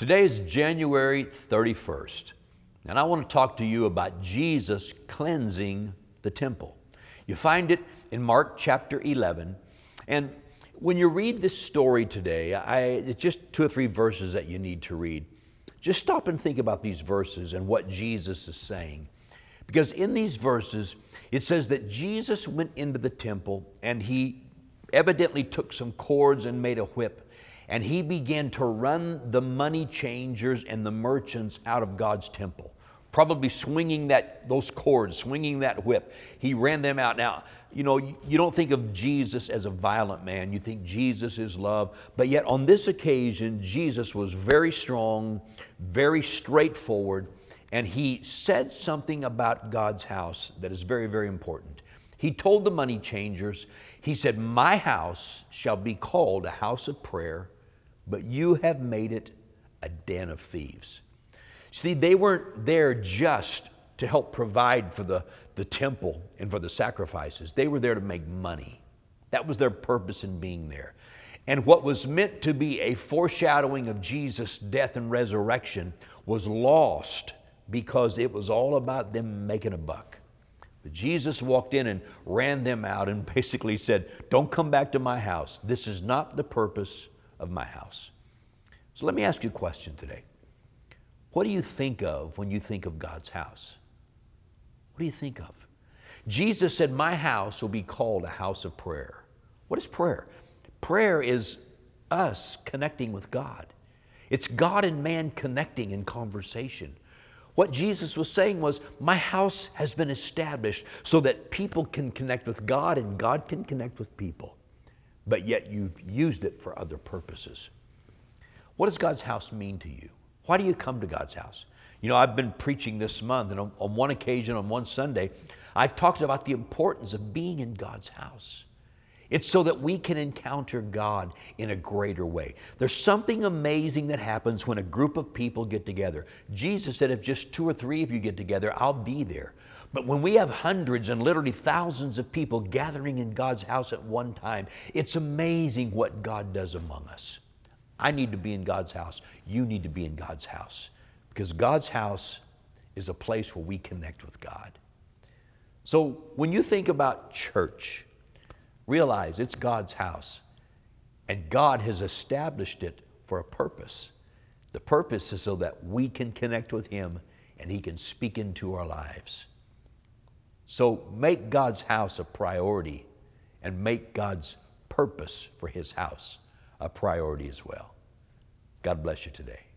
Today is January 31st, and I want to talk to you about Jesus cleansing the temple. You find it in Mark chapter 11, and when you read this story today, I, it's just two or three verses that you need to read. Just stop and think about these verses and what Jesus is saying. Because in these verses, it says that Jesus went into the temple and he evidently took some cords and made a whip and he began to run the money changers and the merchants out of God's temple. Probably swinging that, those cords, swinging that whip. He ran them out. Now, you know, you don't think of Jesus as a violent man. You think Jesus is love. But yet, on this occasion, Jesus was very strong, very straightforward, and he said something about God's house that is very, very important. He told the money changers, He said, My house shall be called a house of prayer but you have made it a den of thieves. See, they weren't there just to help provide for the, the temple and for the sacrifices, they were there to make money. That was their purpose in being there. And what was meant to be a foreshadowing of Jesus' death and resurrection was lost because it was all about them making a buck. But Jesus walked in and ran them out and basically said, Don't come back to my house. This is not the purpose of my house. So let me ask you a question today. What do you think of when you think of God's house? What do you think of? Jesus said, My house will be called a house of prayer. What is prayer? Prayer is us connecting with God. It's God and man connecting in conversation. What Jesus was saying was, My house has been established so that people can connect with God and God can connect with people but yet you've used it for other purposes. What does God's house mean to you? Why do you come to God's house? You know, I've been preaching this month, and on, on one occasion, on one Sunday, I talked about the importance of being in God's house. It's so that we can encounter God in a greater way. There's something amazing that happens when a group of people get together. Jesus said, if just two or three of you get together, I'll be there. But when we have hundreds and literally thousands of people gathering in God's house at one time, it's amazing what God does among us. I need to be in God's house. You need to be in God's house because God's house is a place where we connect with God. So when you think about church, realize it's God's house and God has established it for a purpose. The purpose is so that we can connect with Him and He can speak into our lives. So make God's house a priority and make God's purpose for His house a priority as well. God bless you today.